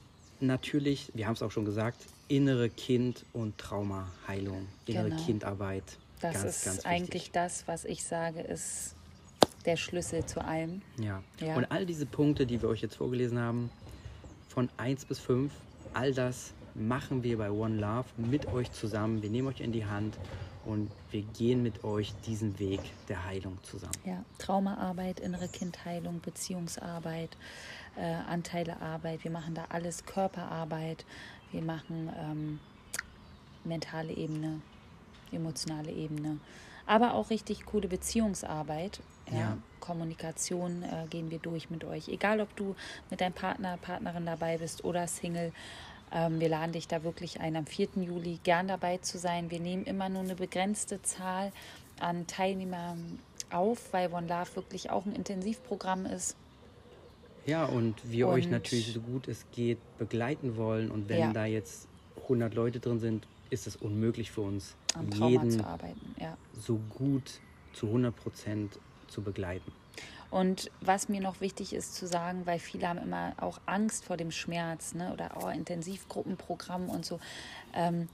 [SPEAKER 2] natürlich, wir haben es auch schon gesagt, innere Kind- und Traumaheilung, innere
[SPEAKER 1] Genau.
[SPEAKER 2] Kindarbeit.
[SPEAKER 1] Das
[SPEAKER 2] ganz,
[SPEAKER 1] ist
[SPEAKER 2] ganz
[SPEAKER 1] eigentlich das, was ich sage, ist der Schlüssel zu allem.
[SPEAKER 2] Ja.
[SPEAKER 1] Ja.
[SPEAKER 2] Und all diese Punkte, die wir euch jetzt vorgelesen haben, von 1 bis 5, all das machen wir bei One Love mit euch zusammen. Wir nehmen euch in die Hand und wir gehen mit euch diesen Weg der Heilung zusammen.
[SPEAKER 1] Ja, Traumaarbeit, innere Kindheilung, Beziehungsarbeit, äh, Anteilearbeit. Wir machen da alles, Körperarbeit. Wir machen ähm, mentale Ebene, emotionale Ebene. Aber auch richtig coole Beziehungsarbeit. Ja.
[SPEAKER 2] Ja.
[SPEAKER 1] Kommunikation äh, gehen wir durch mit euch. Egal, ob du mit deinem Partner, Partnerin dabei bist oder Single. Ähm, wir laden dich da wirklich ein, am 4. Juli gern dabei zu sein. Wir nehmen immer nur eine begrenzte Zahl an Teilnehmern auf, weil One Love wirklich auch ein Intensivprogramm ist.
[SPEAKER 2] Ja, und wir euch
[SPEAKER 1] Und-
[SPEAKER 2] natürlich so gut es geht begleiten wollen. Und wenn
[SPEAKER 1] Ja.
[SPEAKER 2] da jetzt 100 Leute drin sind, ist es unmöglich für uns, jeden
[SPEAKER 1] zu arbeiten. Ja.
[SPEAKER 2] so gut zu 100 Prozent zu begleiten.
[SPEAKER 1] Und was mir noch wichtig ist zu sagen, weil viele haben immer auch Angst vor dem Schmerz ne? oder oh, Intensivgruppenprogramm und so. Ähm,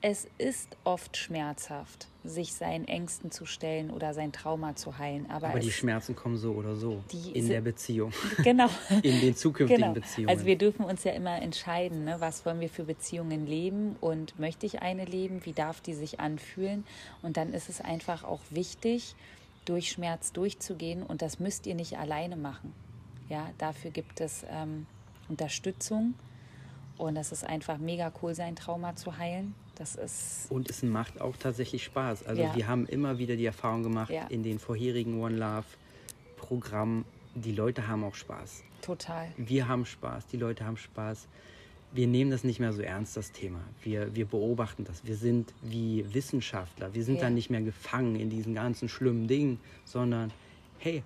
[SPEAKER 1] es ist oft schmerzhaft, sich seinen Ängsten zu stellen oder sein Trauma zu heilen. Aber,
[SPEAKER 2] Aber die Schmerzen kommen so oder so
[SPEAKER 1] Die
[SPEAKER 2] in der Beziehung,
[SPEAKER 1] genau.
[SPEAKER 2] in den zukünftigen
[SPEAKER 1] Genau.
[SPEAKER 2] Beziehungen.
[SPEAKER 1] Also wir dürfen uns ja immer entscheiden, ne? was wollen wir für Beziehungen leben und möchte ich eine leben, wie darf die sich anfühlen. Und dann ist es einfach auch wichtig, durch Schmerz durchzugehen und das müsst ihr nicht alleine machen. Ja, dafür gibt es ähm, Unterstützung und das ist einfach mega cool, sein Trauma zu heilen. Das ist
[SPEAKER 2] Und es macht auch tatsächlich Spaß. Also
[SPEAKER 1] Ja.
[SPEAKER 2] wir haben immer wieder die Erfahrung gemacht
[SPEAKER 1] Ja.
[SPEAKER 2] in den vorherigen One Love Programmen, die Leute haben auch Spaß.
[SPEAKER 1] total.
[SPEAKER 2] Wir haben Spaß, die Leute haben Spaß. Wir nehmen das nicht mehr so ernst, das Thema. Wir, wir beobachten das. Wir sind wie Wissenschaftler. Wir sind
[SPEAKER 1] Ja.
[SPEAKER 2] dann nicht mehr gefangen in diesen ganzen schlimmen Dingen, sondern hey,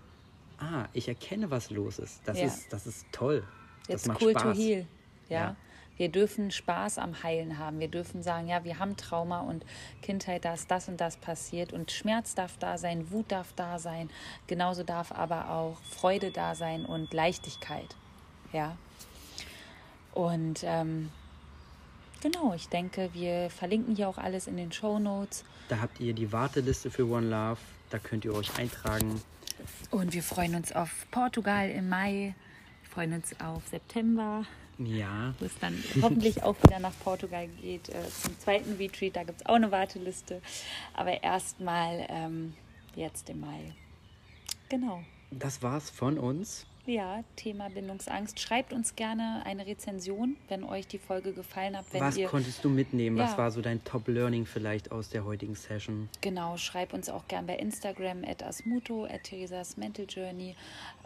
[SPEAKER 2] ah, ich erkenne, was los ist. Das,
[SPEAKER 1] Ja.
[SPEAKER 2] ist, das ist toll. Das
[SPEAKER 1] It's
[SPEAKER 2] macht
[SPEAKER 1] cool
[SPEAKER 2] Spaß.
[SPEAKER 1] to heal. Ja.
[SPEAKER 2] Ja.
[SPEAKER 1] Wir dürfen Spaß am Heilen haben. Wir dürfen sagen, ja, wir haben Trauma und Kindheit, da ist das und das passiert. Und Schmerz darf da sein, Wut darf da sein. Genauso darf aber auch Freude da sein und Leichtigkeit. Ja. Und ähm, genau, ich denke, wir verlinken hier auch alles in den Show Notes.
[SPEAKER 2] Da habt ihr die Warteliste für One Love. Da könnt ihr euch eintragen.
[SPEAKER 1] Und wir freuen uns auf Portugal im Mai. Wir freuen uns auf September.
[SPEAKER 2] Ja,
[SPEAKER 1] wo es dann hoffentlich auch wieder nach Portugal geht, äh, zum zweiten Retreat. Da gibt es auch eine Warteliste. Aber erstmal ähm, jetzt im Mai. Genau.
[SPEAKER 2] das war's von uns.
[SPEAKER 1] Ja, Thema Bindungsangst. Schreibt uns gerne eine Rezension, wenn euch die Folge gefallen hat.
[SPEAKER 2] Was
[SPEAKER 1] ihr,
[SPEAKER 2] konntest du mitnehmen?
[SPEAKER 1] Ja.
[SPEAKER 2] Was war so dein Top-Learning vielleicht aus der heutigen Session?
[SPEAKER 1] Genau, schreib uns auch gern bei Instagram at asmuto, at Theresas Mental Journey.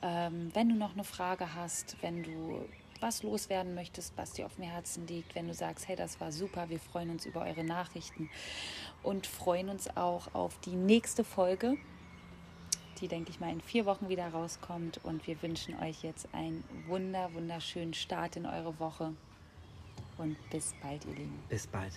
[SPEAKER 1] Ähm, wenn du noch eine Frage hast, wenn du was loswerden möchtest, was dir auf dem Herzen liegt, wenn du sagst, hey, das war super, wir freuen uns über eure Nachrichten und freuen uns auch auf die nächste Folge, die, denke ich mal, in vier Wochen wieder rauskommt. Und wir wünschen euch jetzt einen wunder, wunderschönen Start in eure Woche. Und bis bald, ihr Lieben.
[SPEAKER 2] Bis bald.